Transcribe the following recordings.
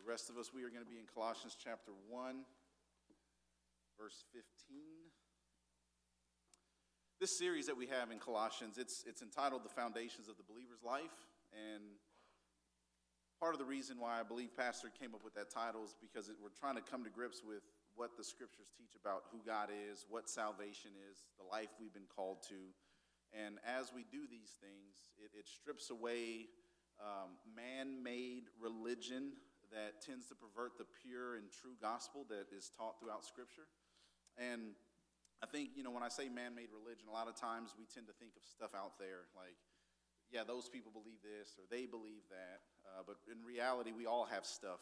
the rest of us, we are going to be in Colossians chapter 1, verse 15. This series that we have in Colossians, it's, it's entitled The Foundations of the Believer's Life. And part of the reason why I believe Pastor came up with that title is because it, we're trying to come to grips with what the scriptures teach about who God is, what salvation is, the life we've been called to. And as we do these things, it, it strips away um, man made religion that tends to pervert the pure and true gospel that is taught throughout Scripture. And I think, you know, when I say man made religion, a lot of times we tend to think of stuff out there like, yeah, those people believe this or they believe that. Uh, but in reality, we all have stuff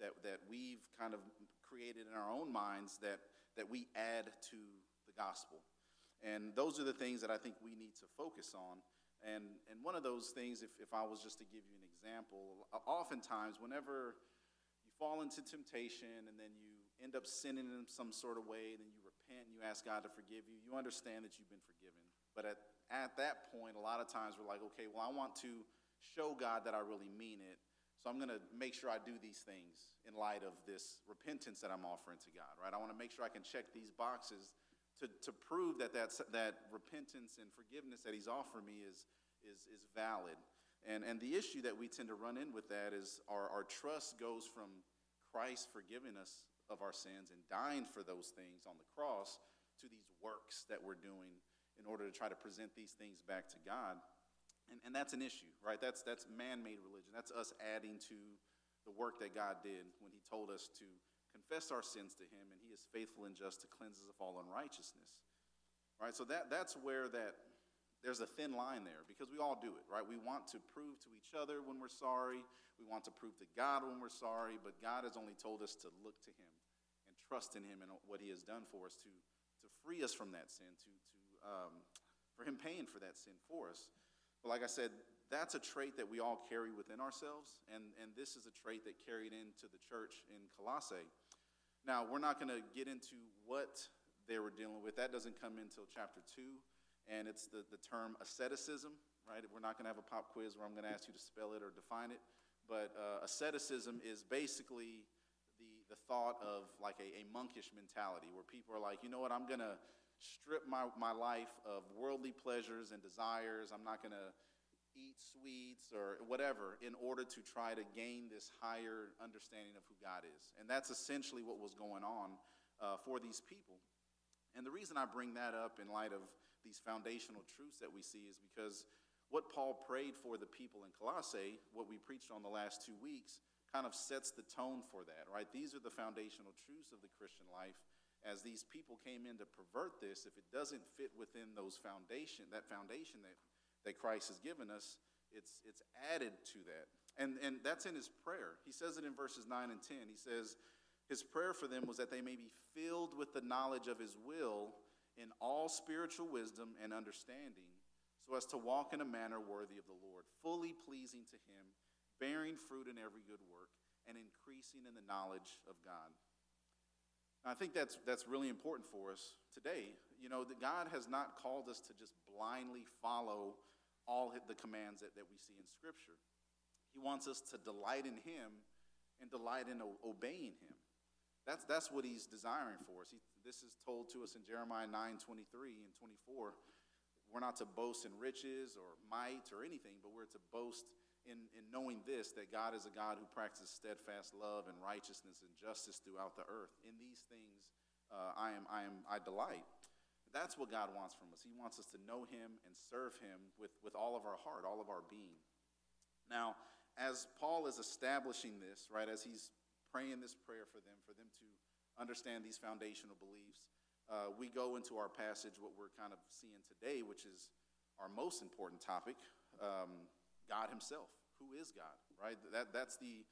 that, that we've kind of created in our own minds that, that we add to the gospel. And those are the things that I think we need to focus on. And, and one of those things, if, if I was just to give you an example, oftentimes, whenever fall into temptation and then you end up sinning in some sort of way, and then you repent and you ask God to forgive you, you understand that you've been forgiven. But at, at that point, a lot of times we're like, okay, well, I want to show God that I really mean it. So I'm going to make sure I do these things in light of this repentance that I'm offering to God, right? I want to make sure I can check these boxes to, to prove that that's, that repentance and forgiveness that he's offered me is, is, is valid. And, and the issue that we tend to run in with that is our, our trust goes from Christ forgiving us of our sins and dying for those things on the cross to these works that we're doing in order to try to present these things back to God. And, and that's an issue, right? That's, that's man made religion. That's us adding to the work that God did when He told us to confess our sins to him, and he is faithful and just to cleanse us of all unrighteousness. Right? So that, that's where that there's a thin line there because we all do it, right? We want to prove to each other when we're sorry. We want to prove to God when we're sorry, but God has only told us to look to him and trust in him and what he has done for us to, to free us from that sin, to, to, um, for him paying for that sin for us. But like I said, that's a trait that we all carry within ourselves, and, and this is a trait that carried into the church in Colossae. Now, we're not going to get into what they were dealing with. That doesn't come until chapter 2, and it's the, the term asceticism, right? We're not going to have a pop quiz where I'm going to ask you to spell it or define it, but uh, asceticism is basically the, the thought of like a, a monkish mentality where people are like, you know what, I'm going to strip my, my life of worldly pleasures and desires. I'm not going to eat sweets or whatever in order to try to gain this higher understanding of who God is. And that's essentially what was going on uh, for these people. And the reason I bring that up in light of these foundational truths that we see is because what Paul prayed for the people in Colossae, what we preached on the last two weeks, kind of sets the tone for that, right? These are the foundational truths of the Christian life. As these people came in to pervert this, if it doesn't fit within those foundation, that foundation that that Christ has given us, it's, it's added to that. And, and that's in his prayer. He says it in verses 9 and 10. He says, His prayer for them was that they may be filled with the knowledge of his will in all spiritual wisdom and understanding, so as to walk in a manner worthy of the Lord, fully pleasing to him, bearing fruit in every good work, and increasing in the knowledge of God. I think that's, that's really important for us today. You know, that God has not called us to just blindly follow all the commands that, that we see in Scripture. He wants us to delight in Him and delight in obeying Him. That's, that's what He's desiring for us. He, this is told to us in Jeremiah 9 23 and 24. We're not to boast in riches or might or anything, but we're to boast in, in knowing this that God is a God who practices steadfast love and righteousness and justice throughout the earth. In these things, uh, I, am, I, am, I delight. That's what God wants from us. He wants us to know Him and serve Him with, with all of our heart, all of our being. Now, as Paul is establishing this, right, as he's praying this prayer for them, for them to understand these foundational beliefs, uh, we go into our passage, what we're kind of seeing today, which is our most important topic um, God Himself. Who is God, right? That, that's the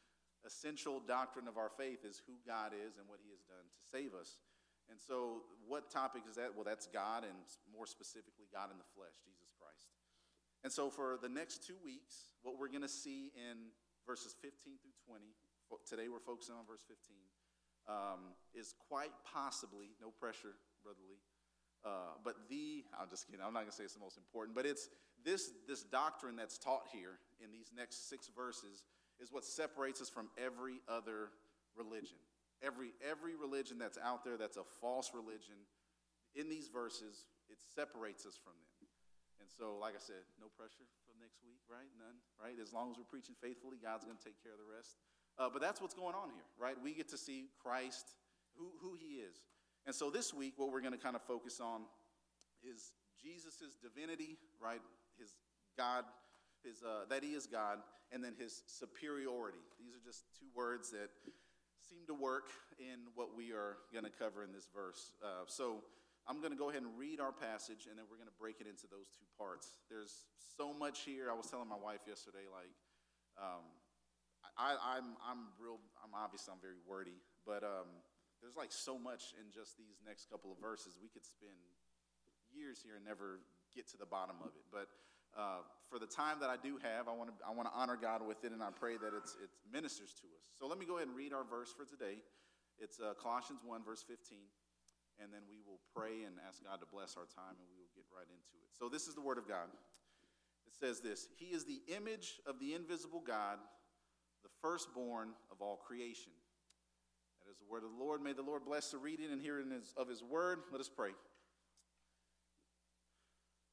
essential doctrine of our faith is who God is and what He has done to save us. And so, what topic is that? Well, that's God, and more specifically, God in the flesh, Jesus Christ. And so, for the next two weeks, what we're going to see in verses 15 through 20, today we're focusing on verse 15, um, is quite possibly, no pressure, brotherly, uh, but the, I'm just kidding, I'm not going to say it's the most important, but it's this, this doctrine that's taught here in these next six verses is what separates us from every other religion. Every, every religion that's out there that's a false religion, in these verses, it separates us from them. And so, like I said, no pressure for next week, right? None, right? As long as we're preaching faithfully, God's going to take care of the rest. Uh, but that's what's going on here, right? We get to see Christ, who, who he is. And so this week, what we're going to kind of focus on is Jesus' divinity, right? His God, his, uh, that he is God, and then his superiority. These are just two words that seem to work in what we are going to cover in this verse. Uh, so I'm going to go ahead and read our passage, and then we're going to break it into those two parts. There's so much here. I was telling my wife yesterday, like, um, I, am I'm, I'm real. I'm obviously I'm very wordy, but um, there's like so much in just these next couple of verses. We could spend years here and never get to the bottom of it. But uh, for the time that I do have, I want to I want to honor God with it, and I pray that it's it ministers to us. So let me go ahead and read our verse for today. It's uh, Colossians one verse fifteen, and then we will pray and ask God to bless our time, and we will get right into it. So this is the word of God. It says this: He is the image of the invisible God, the firstborn of all creation. That is the word of the Lord. May the Lord bless the reading and hearing of His word. Let us pray.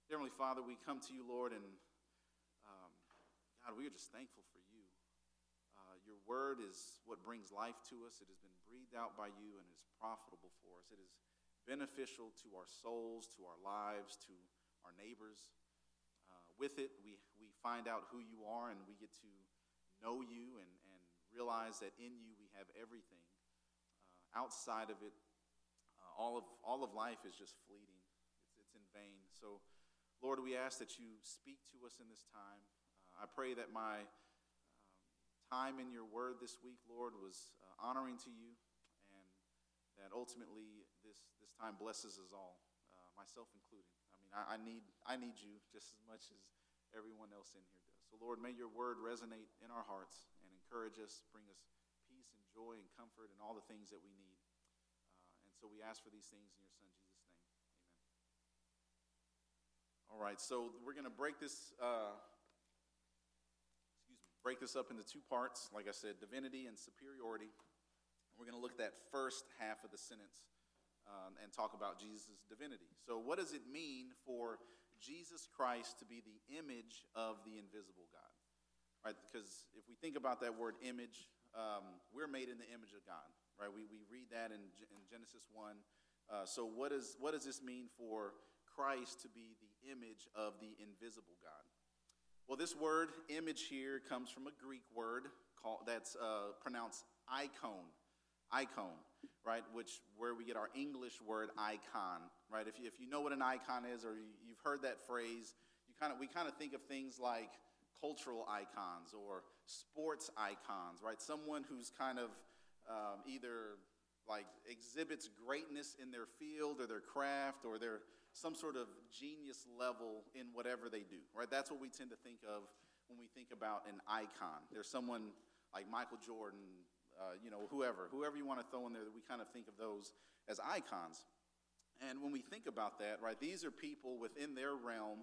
Heavenly Father, we come to you, Lord, and um, God, we are just thankful for you. Uh, your word is what brings life to us. It has been breathed out by you and is profitable for us. It is beneficial to our souls, to our lives, to our neighbors. Uh, with it, we, we find out who you are and we get to know you and, and realize that in you we have everything. Uh, outside of it, uh, all, of, all of life is just fleeting, it's, it's in vain. So, Lord, we ask that you speak to us in this time. Uh, I pray that my um, time in your word this week, Lord, was uh, honoring to you, and that ultimately this, this time blesses us all, uh, myself included. I mean, I, I, need, I need you just as much as everyone else in here does. So, Lord, may your word resonate in our hearts and encourage us, bring us peace and joy and comfort and all the things that we need. Uh, and so we ask for these things in your Son, Jesus' name. Amen. All right, so we're going to break this. Uh, excuse me, break this up into two parts. Like I said, divinity and superiority. We're going to look at that first half of the sentence um, and talk about Jesus' divinity. So, what does it mean for Jesus Christ to be the image of the invisible God? Right? Because if we think about that word image, um, we're made in the image of God. Right? We, we read that in, in Genesis 1. Uh, so, what, is, what does this mean for Christ to be the image of the invisible God. Well, this word image here comes from a Greek word called, that's uh, pronounced icon, icon, right? Which where we get our English word icon, right? If you, if you know what an icon is or you, you've heard that phrase, you kind of we kind of think of things like cultural icons or sports icons, right? Someone who's kind of um, either like exhibits greatness in their field or their craft or their some sort of genius level in whatever they do, right? That's what we tend to think of when we think about an icon. There's someone like Michael Jordan, uh, you know, whoever, whoever you want to throw in there, we kind of think of those as icons. And when we think about that, right, these are people within their realm,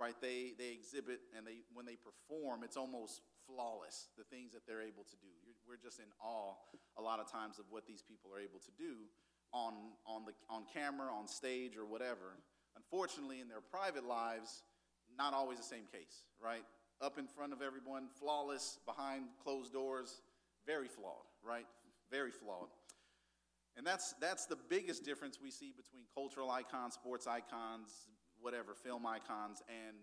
right? They, they exhibit and they, when they perform, it's almost flawless, the things that they're able to do. You're, we're just in awe a lot of times of what these people are able to do on, on, the, on camera, on stage, or whatever. Unfortunately, in their private lives, not always the same case, right? Up in front of everyone, flawless, behind closed doors, very flawed, right? Very flawed. And that's, that's the biggest difference we see between cultural icons, sports icons, whatever, film icons, and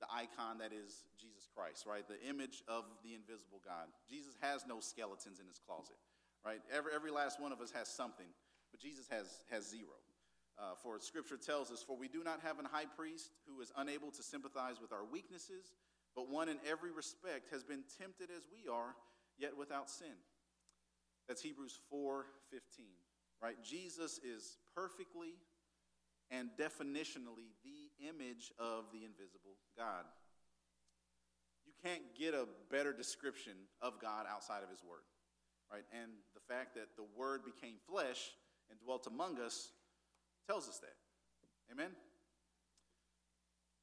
the icon that is Jesus Christ, right? The image of the invisible God. Jesus has no skeletons in his closet, right? Every, every last one of us has something but Jesus has, has zero. Uh, for scripture tells us, For we do not have an high priest who is unable to sympathize with our weaknesses, but one in every respect has been tempted as we are, yet without sin. That's Hebrews 4:15, right? Jesus is perfectly and definitionally the image of the invisible God. You can't get a better description of God outside of his word, right? And the fact that the word became flesh and dwelt among us tells us that. Amen?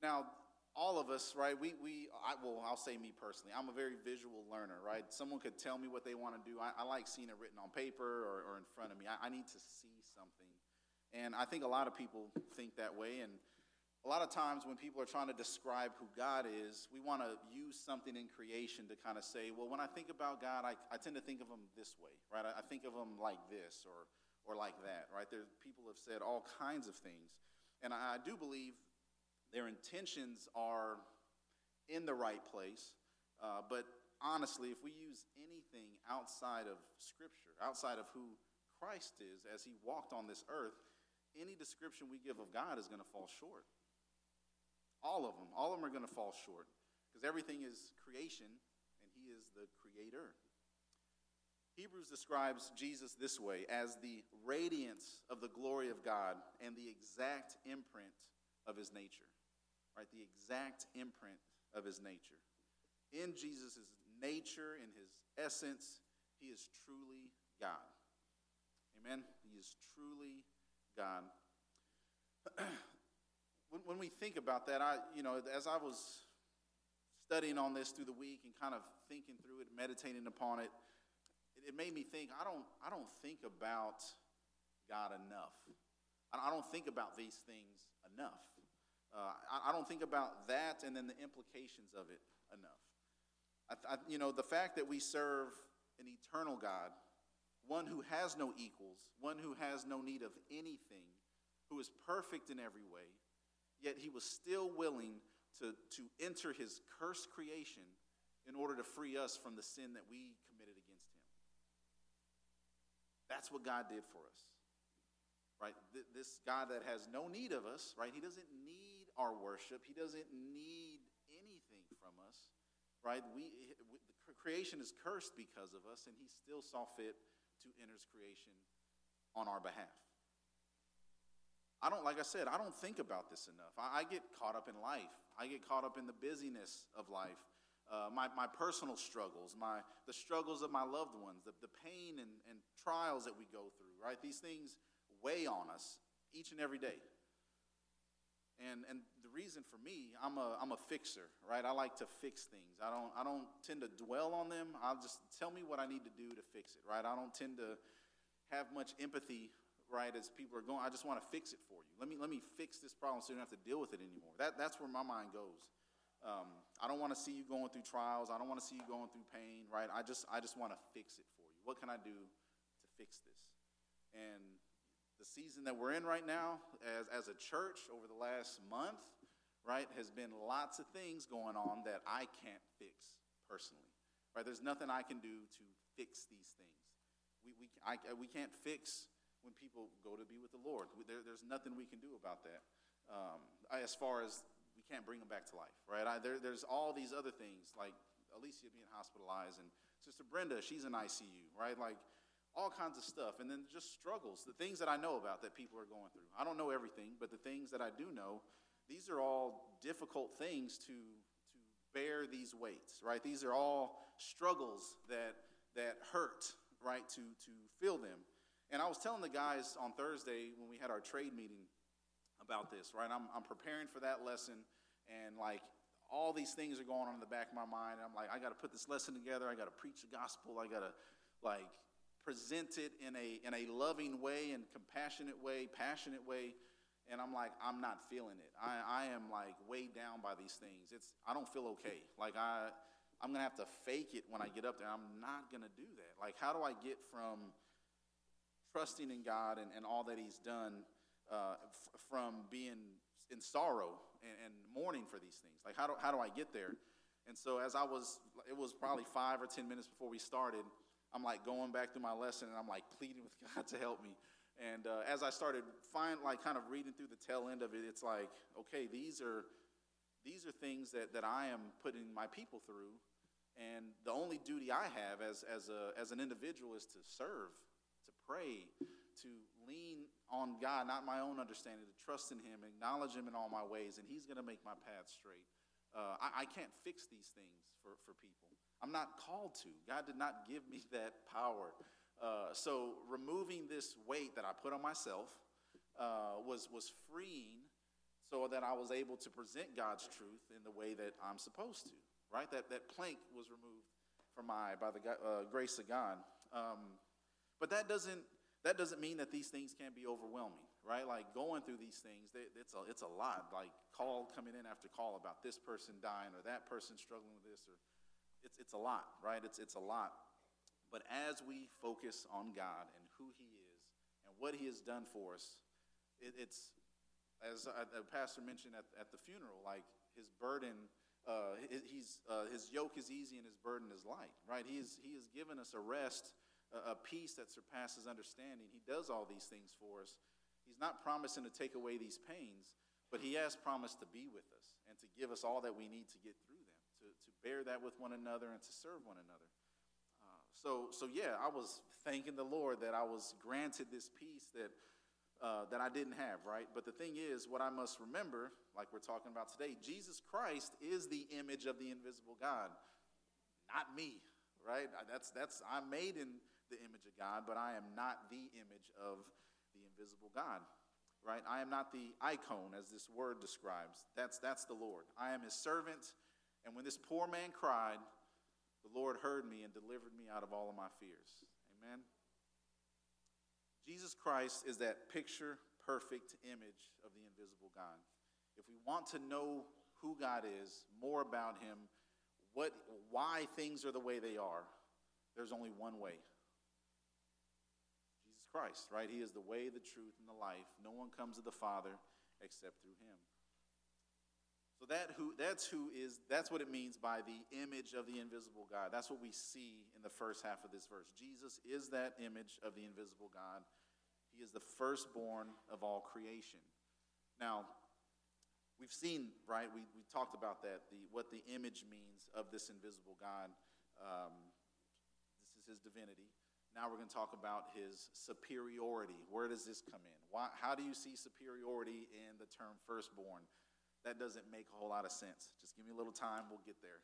Now, all of us, right? We, we I, well, I'll say me personally. I'm a very visual learner, right? Someone could tell me what they want to do. I, I like seeing it written on paper or, or in front of me. I, I need to see something. And I think a lot of people think that way. And a lot of times when people are trying to describe who God is, we want to use something in creation to kind of say, well, when I think about God, I, I tend to think of him this way, right? I, I think of him like this or, or like that, right? There, people have said all kinds of things. And I, I do believe their intentions are in the right place. Uh, but honestly, if we use anything outside of Scripture, outside of who Christ is as he walked on this earth, any description we give of God is going to fall short. All of them, all of them are going to fall short because everything is creation and he is the creator. Hebrews describes Jesus this way as the radiance of the glory of God and the exact imprint of his nature right? The exact imprint of his nature. In Jesus' nature, in his essence, he is truly God. Amen? He is truly God. when, when we think about that, I, you know, as I was studying on this through the week and kind of thinking through it, meditating upon it, it, it made me think, I don't, I don't think about God enough. I don't think about these things enough. Uh, I, I, don't think about that and then the implications of it enough. I, I, you know, the fact that we serve an eternal God, one who has no equals, one who has no need of anything, who is perfect in every way, yet he was still willing to, to enter his cursed creation in order to free us from the sin that we committed against him. That's what God did for us. Right? This God that has no need of us, right? He doesn't need our worship. He doesn't need anything from us, right? We, we, creation is cursed because of us, and he still saw fit to enter his creation on our behalf. I don't, like I said, I don't think about this enough. I, I get caught up in life. I get caught up in the busyness of life, uh, my, my personal struggles, my, the struggles of my loved ones, the, the pain and, and trials that we go through, right? These things weigh on us each and every day. And, and the reason for me, I'm a, I'm a fixer, right? I like to fix things. I don't, I don't tend to dwell on them. I'll just tell me what I need to do to fix it, right? I don't tend to have much empathy, right, as people are going. I just want to fix it for you. Let me, let me fix this problem so you don't have to deal with it anymore. That, that's where my mind goes. Um, I don't want to see you going through trials. I don't want to see you going through pain, right? I just, I just want to fix it for you. What can I do to fix this? And the season that we're in right now as, as a church over the last month, right, has been lots of things going on that I can't fix personally. Right? There's nothing I can do to fix these things. We, we, I, we can't fix when people go to be with the Lord. There, there's nothing we can do about that. Um, as far as we can't bring them back to life, right? I, there, there's all these other things like Alicia being hospitalized and Sister Brenda, she's in ICU, right? Like all kinds of stuff, and then just struggles, the things that I know about that people are going through. I don't know everything, but the things that I do know, these are all difficult things to, to bear these weights, right? These are all struggles that, that hurt, right, to, to feel them. And I was telling the guys on Thursday when we had our trade meeting about this, right? I'm, I'm preparing for that lesson, and like all these things are going on in the back of my mind. I'm like, I got to put this lesson together. I got to preach the gospel. I got to like present it in a, in a loving way and compassionate way, passionate way. And I'm like, I'm not feeling it. I, I am like weighed down by these things. It's, I don't feel okay. Like I, I'm gonna have to fake it when I get up there. I'm not gonna do that. Like, how do I get from trusting in God and, and all that He's done uh, f- from being in sorrow and, and mourning for these things? Like, how do, how do I get there? And so, as I was, it was probably five or 10 minutes before we started, I'm like going back through my lesson and I'm like pleading with God to help me. And uh, as I started find like kind of reading through the tail end of it, it's like, okay, these are these are things that, that I am putting my people through. And the only duty I have as, as, a, as an individual is to serve, to pray, to lean on God, not my own understanding, to trust in Him, acknowledge Him in all my ways, and He's going to make my path straight. Uh, I, I can't fix these things for, for people. I'm not called to. God did not give me that power. Uh, so removing this weight that I put on myself uh, was, was freeing so that I was able to present God's truth in the way that I'm supposed to, right? That, that plank was removed from my by the uh, grace of God. Um, but that doesn't, that doesn't mean that these things can't be overwhelming, right? Like going through these things, it's a, it's a lot. Like call coming in after call about this person dying or that person struggling with this, or it's, it's a lot, right? It's, it's a lot. But as we focus on God and who He is and what He has done for us, it, it's, as the pastor mentioned at, at the funeral, like his burden, uh, he's, uh, his yoke is easy and his burden is light, right? He, is, he has given us a rest, a, a peace that surpasses understanding. He does all these things for us. He's not promising to take away these pains, but he has promised to be with us and to give us all that we need to get through bear that with one another and to serve one another. Uh, so, so yeah, I was thanking the Lord that I was granted this peace that uh, that I didn't have, right? But the thing is, what I must remember, like we're talking about today, Jesus Christ is the image of the invisible God, not me, right? That's, that's, I'm made in the image of God, but I am not the image of the invisible God, right? I am not the icon, as this word describes. That's, that's the Lord. I am his servant, and when this poor man cried, the Lord heard me and delivered me out of all of my fears. Amen. Jesus Christ is that picture perfect image of the invisible God. If we want to know who God is, more about him, what why things are the way they are, there's only one way. Jesus Christ, right? He is the way, the truth, and the life. No one comes to the Father except through him. So that who that's who is that's what it means by the image of the invisible God. That's what we see in the first half of this verse. Jesus is that image of the invisible God. He is the firstborn of all creation. Now, we've seen, right? We, we talked about that, the, what the image means of this invisible God. Um, this is his divinity. Now we're going to talk about his superiority. Where does this come in? Why, how do you see superiority in the term firstborn? That doesn't make a whole lot of sense. Just give me a little time, we'll get there.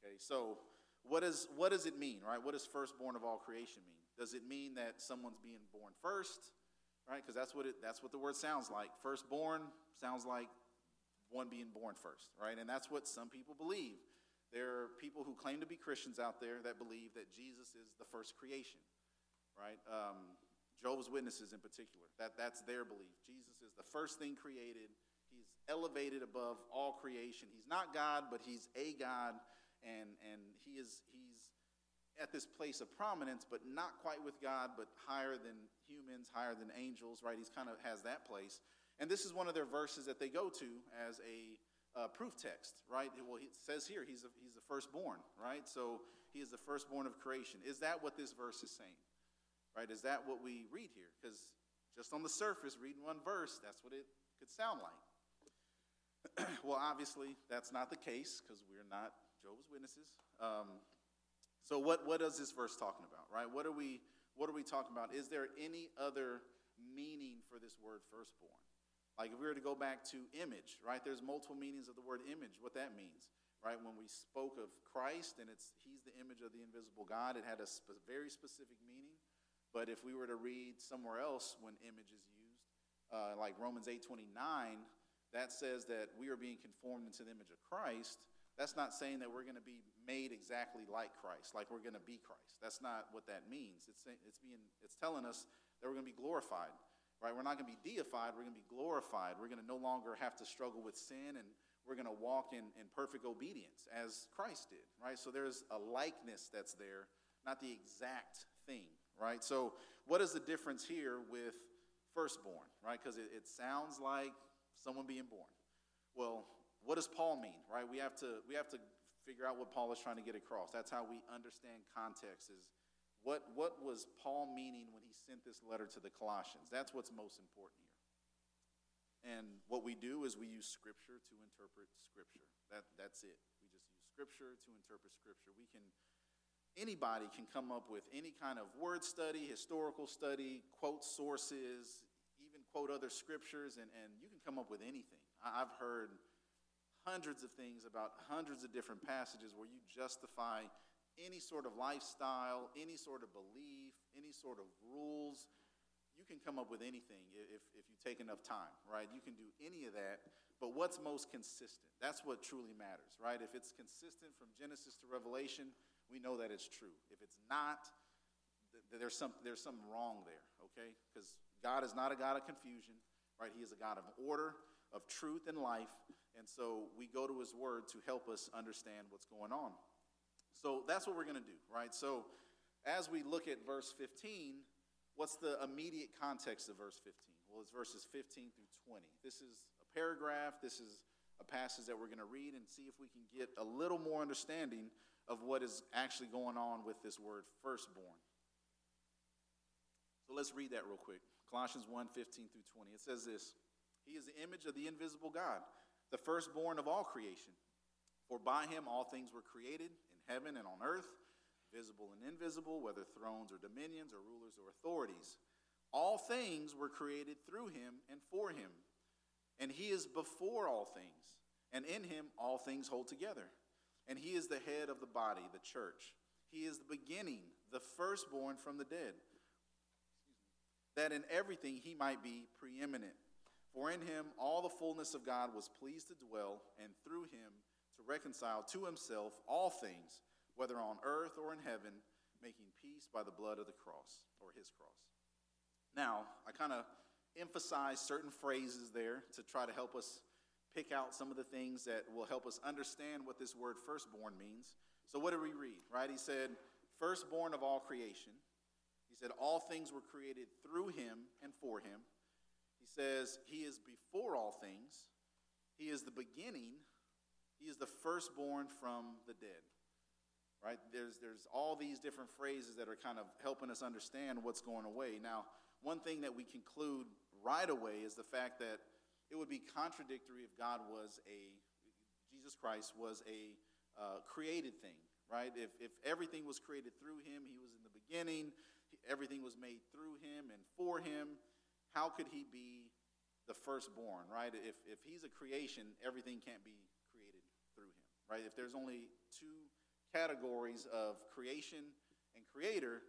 Okay, so what, is, what does it mean, right? What does firstborn of all creation mean? Does it mean that someone's being born first, right? Because that's what it, that's what the word sounds like. Firstborn sounds like one being born first, right? And that's what some people believe. There are people who claim to be Christians out there that believe that Jesus is the first creation, right? Um, Jehovah's Witnesses in particular, that, that's their belief. Jesus is the first thing created elevated above all creation. He's not God, but he's a God, and, and he is, he's at this place of prominence, but not quite with God, but higher than humans, higher than angels, right? He's kind of has that place. And this is one of their verses that they go to as a uh, proof text, right? Well, it says here he's, a, he's the firstborn, right? So he is the firstborn of creation. Is that what this verse is saying, right? Is that what we read here? Because just on the surface, reading one verse, that's what it could sound like. well, obviously, that's not the case because we're not Jehovah's Witnesses. Um, so, what, what is this verse talking about, right? What are, we, what are we talking about? Is there any other meaning for this word firstborn? Like, if we were to go back to image, right? There's multiple meanings of the word image, what that means, right? When we spoke of Christ and it's He's the image of the invisible God, it had a sp- very specific meaning. But if we were to read somewhere else when image is used, uh, like Romans 8 29, that says that we are being conformed into the image of Christ, that's not saying that we're going to be made exactly like Christ, like we're going to be Christ. That's not what that means. It's, it's, being, it's telling us that we're going to be glorified, right? We're not going to be deified, we're going to be glorified. We're going to no longer have to struggle with sin, and we're going to walk in, in perfect obedience as Christ did, right? So there's a likeness that's there, not the exact thing, right? So what is the difference here with firstborn, right? Because it, it sounds like someone being born. Well, what does Paul mean, right? We have to we have to figure out what Paul is trying to get across. That's how we understand context is what what was Paul meaning when he sent this letter to the Colossians? That's what's most important here. And what we do is we use scripture to interpret scripture. That that's it. We just use scripture to interpret scripture. We can anybody can come up with any kind of word study, historical study, quote sources, quote other scriptures, and, and you can come up with anything. I've heard hundreds of things about hundreds of different passages where you justify any sort of lifestyle, any sort of belief, any sort of rules. you can come up with anything if, if you take enough time, right? You can do any of that, but what's most consistent? That's what truly matters, right? If it's consistent from Genesis to Revelation, we know that it's true. If it's not, th- there's, some, there's something wrong there, okay? Because God is not a God of confusion, right? He is a God of order, of truth and life, and so we go to His Word to help us understand what's going on. So that's what we're going to do, right? So as we look at verse 15, what's the immediate context of verse 15? Well, it's verses 15 through 20. This is a paragraph, this is a passage that we're going to read and see if we can get a little more understanding of what is actually going on with this word firstborn. So let's read that real quick. Colossians 1 15 through 20. It says this He is the image of the invisible God, the firstborn of all creation. For by him all things were created in heaven and on earth visible and invisible, whether thrones or dominions or rulers or authorities. All things were created through him and for him. And he is before all things, and in him all things hold together. And he is the head of the body, the church. He is the beginning, the firstborn from the dead, that in everything he might be preeminent. For in him all the fullness of God was pleased to dwell, and through him to reconcile to himself all things whether on earth or in heaven, making peace by the blood of the cross, or his cross. Now, I kind of emphasize certain phrases there to try to help us pick out some of the things that will help us understand what this word firstborn means. So, what did we read, right? He said, firstborn of all creation. He said, all things were created through him and for him. He says, he is before all things. He is the beginning. He is the firstborn from the dead right? There's, there's all these different phrases that are kind of helping us understand what's going away. Now, one thing that we conclude right away is the fact that it would be contradictory if God was a, Jesus Christ was a uh, created thing, right? If, if everything was created through him, he was in the beginning, everything was made through him and for him, how could he be the firstborn, right? If, if he's a creation, everything can't be created through him, right? If there's only two categories of creation and creator,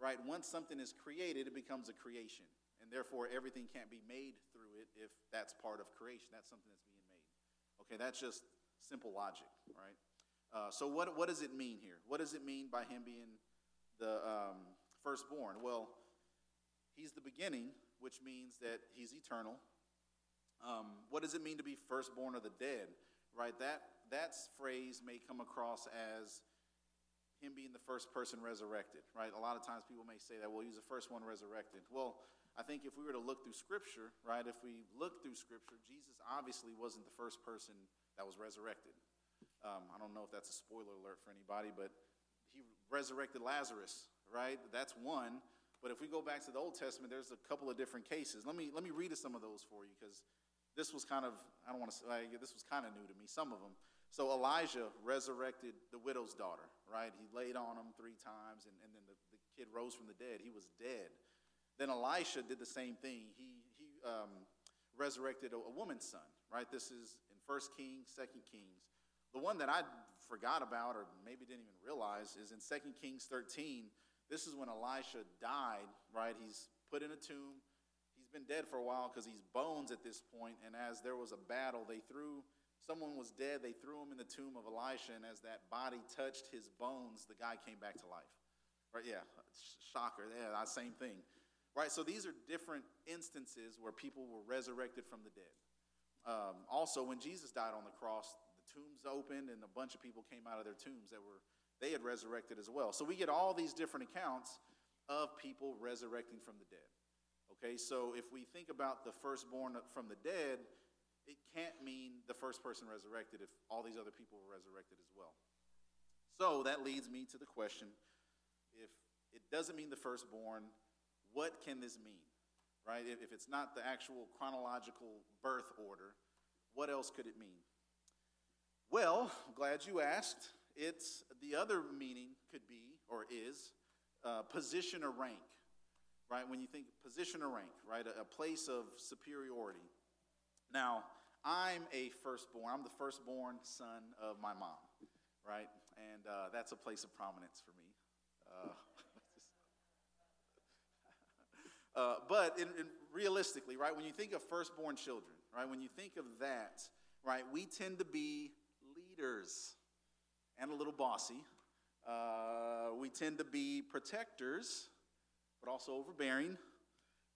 right? Once something is created, it becomes a creation. And therefore, everything can't be made through it if that's part of creation. That's something that's being made. Okay, that's just simple logic, right? Uh, so, what, what does it mean here? What does it mean by him being the um, firstborn? Well, he's the beginning, which means that he's eternal. Um, what does it mean to be firstborn of the dead? Right? That that phrase may come across as him being the first person resurrected, right? A lot of times people may say that, well, he's the first one resurrected. Well, I think if we were to look through Scripture, right, if we look through Scripture, Jesus obviously wasn't the first person that was resurrected. Um, I don't know if that's a spoiler alert for anybody, but he resurrected Lazarus, right? That's one. But if we go back to the Old Testament, there's a couple of different cases. Let me let me read some of those for you because this was kind of I don't want to say this was kind of new to me. Some of them. So Elijah resurrected the widow's daughter, right? He laid on him three times, and, and then the, the kid rose from the dead. He was dead. Then Elisha did the same thing. He, he um, resurrected a, a, woman's son, right? This is in First Kings, Second Kings. The one that I forgot about, or maybe didn't even realize, is in Second Kings 13. This is when Elisha died, right? He's put in a tomb. He's been dead for a while because he's bones at this point. and as there was a battle, they threw someone was dead, they threw him in the tomb of Elisha, and as that body touched his bones, the guy came back to life. Right? Yeah, shocker. Yeah, same thing. Right? So these are different instances where people were resurrected from the dead. Um, also, when Jesus died on the cross, the tombs opened and a bunch of people came out of their tombs that were they had resurrected as well. So we get all these different accounts of people resurrecting from the dead. Okay, so if we think about the firstborn from the dead, it can't mean the first person resurrected if all these other people were resurrected as well. So that leads me to the question if it doesn't mean the firstborn, what can this mean? Right? If it's not the actual chronological birth order, what else could it mean? Well, glad you asked. It's the other meaning could be or is uh, position or rank, right? When you think position or rank, right? A, a place of superiority. Now, I'm a firstborn. I'm the firstborn son of my mom, right? And uh, that's a place of prominence for me. Uh, uh, but in, in realistically, right, when you think of firstborn children, right, when you think of that, right, we tend to be leaders and a little bossy. Uh, we tend to be protectors, but also overbearing.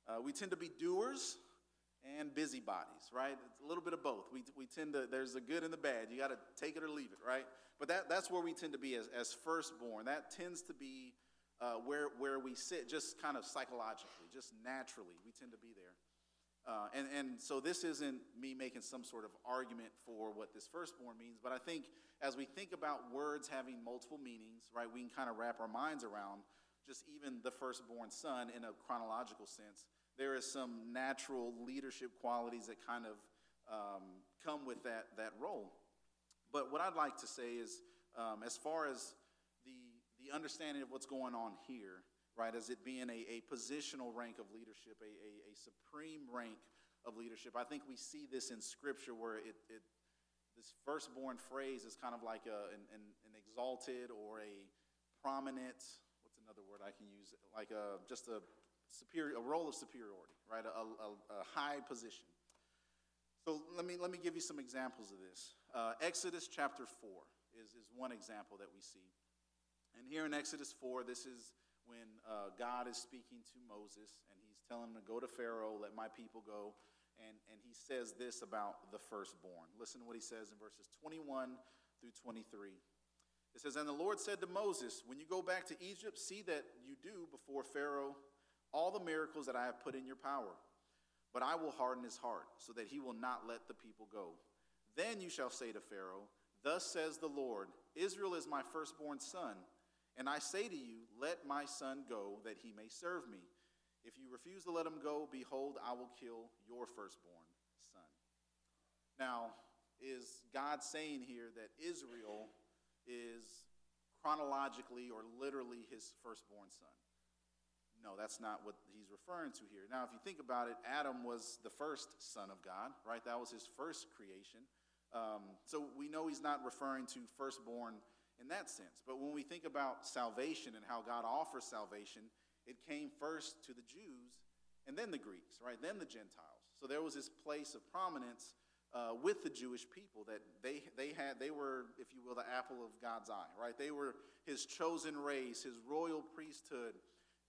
Uh, we tend to be doers and busybodies, right? It's a little bit of both. We, we tend to, there's the good and the bad. You got to take it or leave it, right? But that, that's where we tend to be as, as firstborn. That tends to be uh, where, where we sit, just kind of psychologically, just naturally. We tend to be there. Uh, and, and so this isn't me making some sort of argument for what this firstborn means, but I think as we think about words having multiple meanings, right, we can kind of wrap our minds around just even the firstborn son in a chronological sense. There is some natural leadership qualities that kind of um, come with that, that role. But what I'd like to say is, um, as far as the, the understanding of what's going on here, right, as it being a, a positional rank of leadership, a, a, a supreme rank of leadership, I think we see this in Scripture where it, it this firstborn phrase is kind of like a, an, an, an exalted or a prominent, what's another word I can use? Like a, just a superior, a role of superiority, right? A, a, a high position. So let me, let me give you some examples of this. Uh, Exodus chapter 4 is, is one example that we see. And here in Exodus 4, this is when uh, God is speaking to Moses and he's telling him to go to Pharaoh, let my people go. And, and he says this about the firstborn. Listen to what he says in verses 21 through 23. It says, And the Lord said to Moses, When you go back to Egypt, see that you do before Pharaoh all the miracles that I have put in your power. But I will harden his heart, so that he will not let the people go. Then you shall say to Pharaoh, Thus says the Lord, Israel is my firstborn son. And I say to you, Let my son go, that he may serve me. If you refuse to let him go, behold, I will kill your firstborn son. Now, is God saying here that Israel is chronologically or literally his firstborn son? No, that's not what he's referring to here. Now, if you think about it, Adam was the first son of God, right? That was his first creation. Um, so we know he's not referring to firstborn in that sense. But when we think about salvation and how God offers salvation, it came first to the Jews and then the Greeks, right? Then the Gentiles. So there was this place of prominence uh, with the Jewish people that they, they had, they were, if you will, the apple of God's eye, right? They were his chosen race, his royal priesthood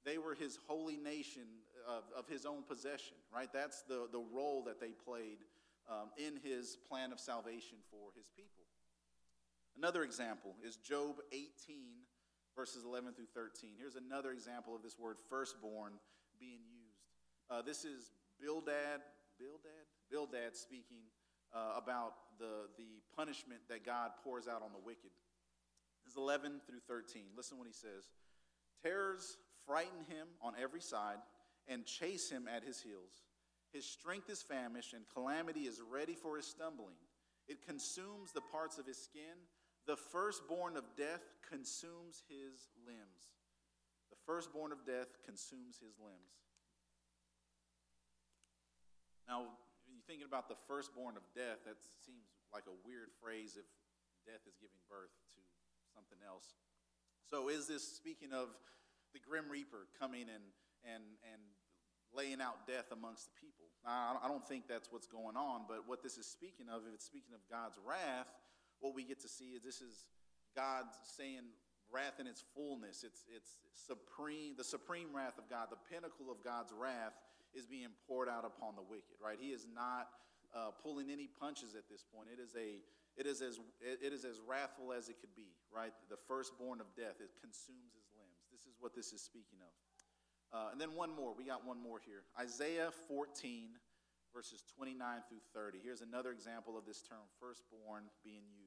they were his holy nation of, of his own possession, right? That's the, the role that they played um, in his plan of salvation for his people. Another example is Job 18, verses 11 through 13. Here's another example of this word firstborn being used. Uh, this is Bildad, Bildad, Bildad speaking uh, about the, the punishment that God pours out on the wicked. This is 11 through 13. Listen what he says. Terrors frighten him on every side, and chase him at his heels. His strength is famished, and calamity is ready for his stumbling. It consumes the parts of his skin. The firstborn of death consumes his limbs. The firstborn of death consumes his limbs. Now, you're thinking about the firstborn of death, that seems like a weird phrase if death is giving birth to something else. So, is this speaking of the grim reaper coming and, and, and laying out death amongst the people. I don't think that's what's going on, but what this is speaking of, if it's speaking of God's wrath, what we get to see is this is God saying wrath in its fullness. It's, it's supreme, the supreme wrath of God, the pinnacle of God's wrath is being poured out upon the wicked, right? He is not uh, pulling any punches at this point. It is a it is as it is as wrathful as it could be, right? The firstborn of death, it consumes his limbs. this is what this is speaking of. Uh, and then one more. We got one more here. Isaiah 14, verses 29 through 30. Here's another example of this term, firstborn, being used.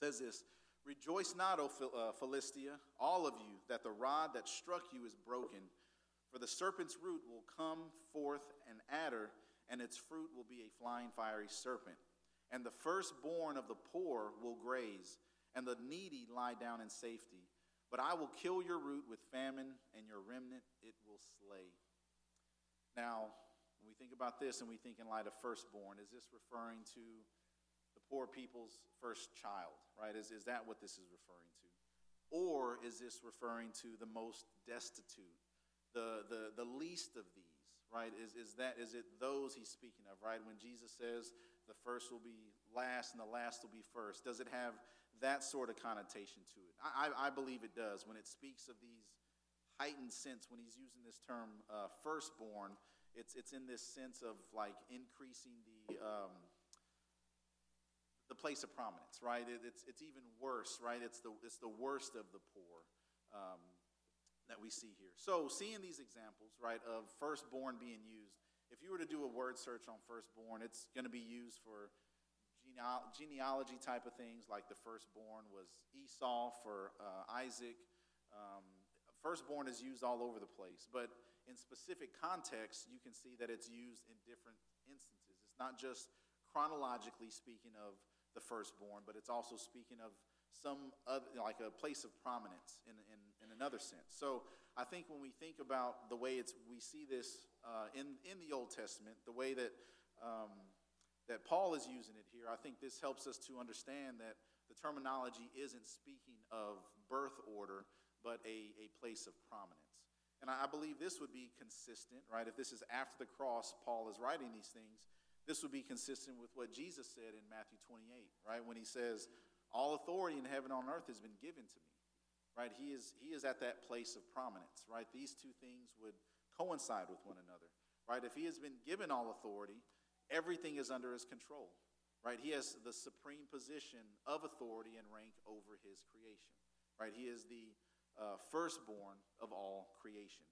Says this Rejoice not, O uh, Philistia, all of you, that the rod that struck you is broken. For the serpent's root will come forth an adder, and its fruit will be a flying fiery serpent. And the firstborn of the poor will graze, and the needy lie down in safety. But I will kill your root with famine, and your remnant it will slay. Now, when we think about this and we think in light of firstborn, is this referring to poor people's first child, right? Is, is that what this is referring to? Or is this referring to the most destitute, the, the, the least of these, right? Is, is that, is it those he's speaking of, right? When Jesus says the first will be last and the last will be first, does it have that sort of connotation to it? I, I, I believe it does. When it speaks of these heightened sense, when he's using this term uh, firstborn, it's, it's in this sense of like increasing the, um, the place of prominence, right? It, it's, it's even worse, right? It's the, it's the worst of the poor. Um, that we see here. So, seeing these examples, right, of firstborn being used, if you were to do a word search on firstborn, it's going to be used for genealogy type of things, like the firstborn was Esau for uh, Isaac. Um, firstborn is used all over the place, but in specific contexts, you can see that it's used in different instances. It's not just chronologically speaking of the firstborn, but it's also speaking of some other, like a place of prominence in, in, in another sense. So I think when we think about the way it's, we see this uh, in, in the Old Testament, the way that, um, that Paul is using it here, I think this helps us to understand that the terminology isn't speaking of birth order, but a, a place of prominence. And I, I believe this would be consistent, right? If this is after the cross, Paul is writing these things, this would be consistent with what Jesus said in Matthew 28, right? When he says, all authority in heaven and on earth has been given to me. Right? He is, he is at that place of prominence. Right? These two things would coincide with one another. Right? If he has been given all authority, everything is under his control. Right? He has the supreme position of authority and rank over his creation. Right? He is the uh, firstborn of all creation.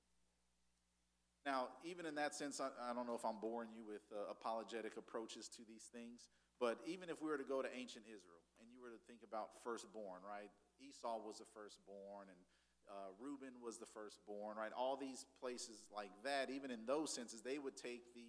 Now, even in that sense, I, I, don't know if I'm boring you with uh, apologetic approaches to these things, but even if we were to go to ancient Israel, and you were to think about firstborn, right? Esau was the firstborn, and uh, Reuben was the firstborn, right? All these places like that, even in those senses, they would take the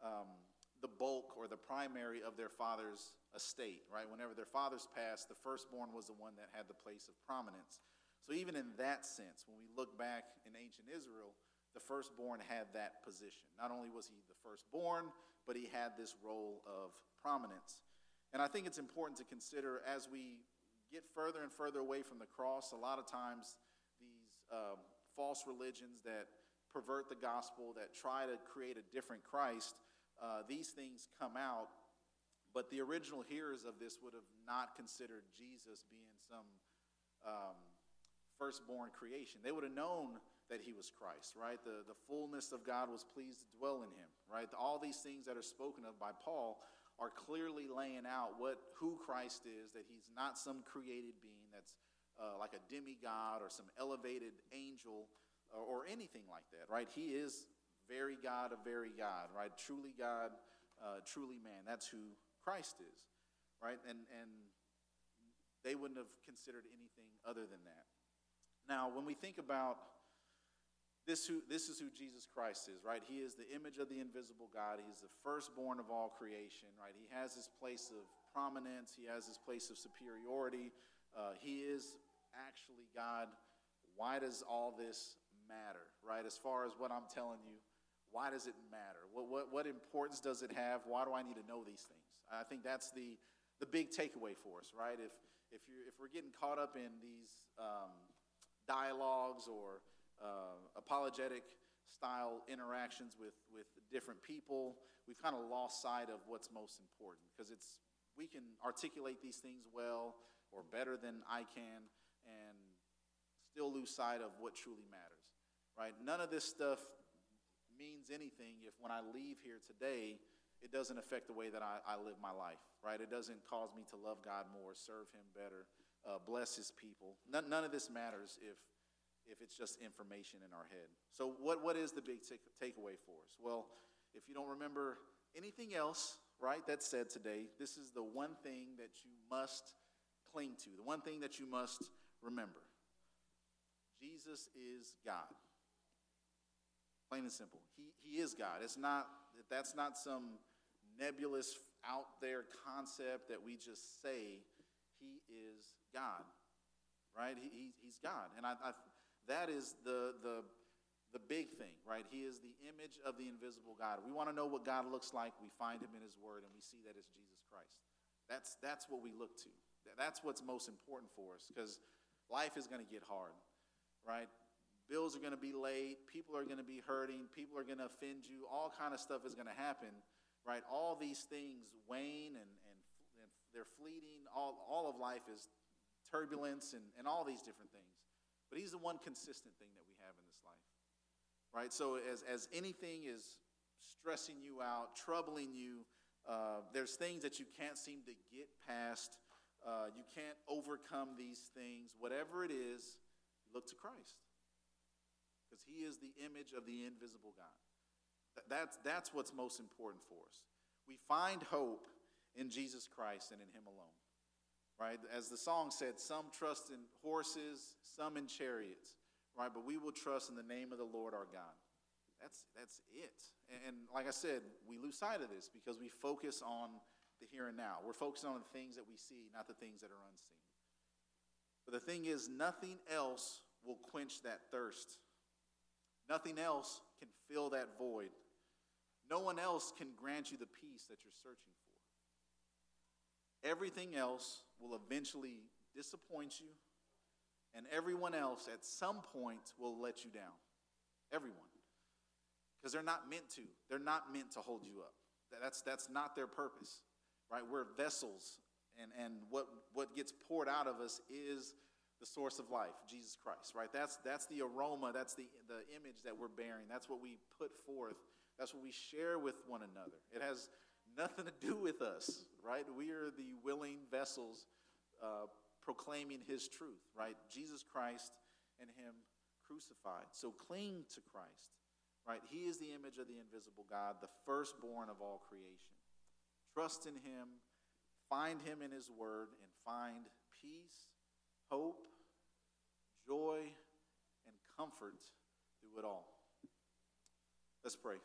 um, the bulk or the primary of their father's estate, right? Whenever their fathers passed, the firstborn was the one that had the place of prominence. So even in that sense, when we look back in ancient Israel, the firstborn had that position. Not only was he the firstborn, but he had this role of prominence. And I think it's important to consider as we get further and further away from the cross, a lot of times these um, false religions that pervert the gospel, that try to create a different Christ, uh, these things come out. But the original hearers of this would have not considered Jesus being some um, firstborn creation. They would have known that he was Christ, right? The, the fullness of God was pleased to dwell in him, right? All these things that are spoken of by Paul are clearly laying out what who Christ is, that he's not some created being that's uh, like a demigod or some elevated angel or, or, anything like that, right? He is very God, a very God, right? Truly God, uh, truly man. That's who Christ is, right? And, and they wouldn't have considered anything other than that. Now, when we think about this, who, this is who Jesus Christ is, right? He is the image of the invisible God. He's the firstborn of all creation, right? He has his place of prominence, he has his place of superiority. Uh, he is actually God. Why does all this matter, right? As far as what I'm telling you, why does it matter? What, what, what importance does it have? Why do I need to know these things? I think that's the, the big takeaway for us, right? If, if, you if we're getting caught up in these um, dialogues or uh, apologetic style interactions with, with different people, we've kind of lost sight of what's most important because it's we can articulate these things well or better than I can and still lose sight of what truly matters. Right? None of this stuff means anything if when I leave here today, it doesn't affect the way that I, I live my life, right? It doesn't cause me to love God more, serve Him better, uh, bless His people. None, none of this matters if if it's just information in our head. So, what, what is the big take, takeaway for us? Well, if you don't remember anything else, right, that's said today, this is the one thing that you must cling to, the one thing that you must remember. Jesus is God. Plain and simple. He, he is God. It's not, that's not some nebulous out there concept that we just say. He is God, right? He, he he's God. And I, I that is the, the, the big thing, right? He is the image of the invisible God. We want to know what God looks like. We find him in his word, and we see that it's Jesus Christ. That's, that's what we look to. That's what's most important for us because life is going to get hard, right? bills are going to be late, people are going to be hurting, people are going to offend you, all kind of stuff is going to happen, right? All these things wane and, and, and they're fleeting. All, all of life is turbulence and, and all these different things. But he's the one consistent thing that we have in this life, right? So as, as anything is stressing you out, troubling you, uh, there's things that you can't seem to get past. Uh, you can't overcome these things. Whatever it is, look to Christ because he is the image of the invisible God. That's, that's what's most important for us. We find hope in Jesus Christ and in him alone. Right? As the song said, some trust in horses, some in chariots, right? But we will trust in the name of the Lord our God. That's, that's it. And, and like I said, we lose sight of this because we focus on the here and now. We're focusing on the things that we see, not the things that are unseen. But the thing is, nothing else will quench that thirst Nothing else can fill that void. No one else can grant you the peace that you're searching for. Everything else will eventually disappoint you, and everyone else at some point will let you down. Everyone. Because they're not meant to. They're not meant to hold you up. That's, that's not their purpose, right? We're vessels, and, and what, what gets poured out of us is the source of life, Jesus Christ, right? That's, that's the aroma, that's the, the image that we're bearing. That's what we put forth. That's what we share with one another. It has nothing to do with us, right? We are the willing vessels uh, proclaiming his truth, right? Jesus Christ and him crucified. So cling to Christ, right? He is the image of the invisible God, the firstborn of all creation. Trust in him, find him in his word, and find peace hope, joy, and comfort through it all. Let's pray.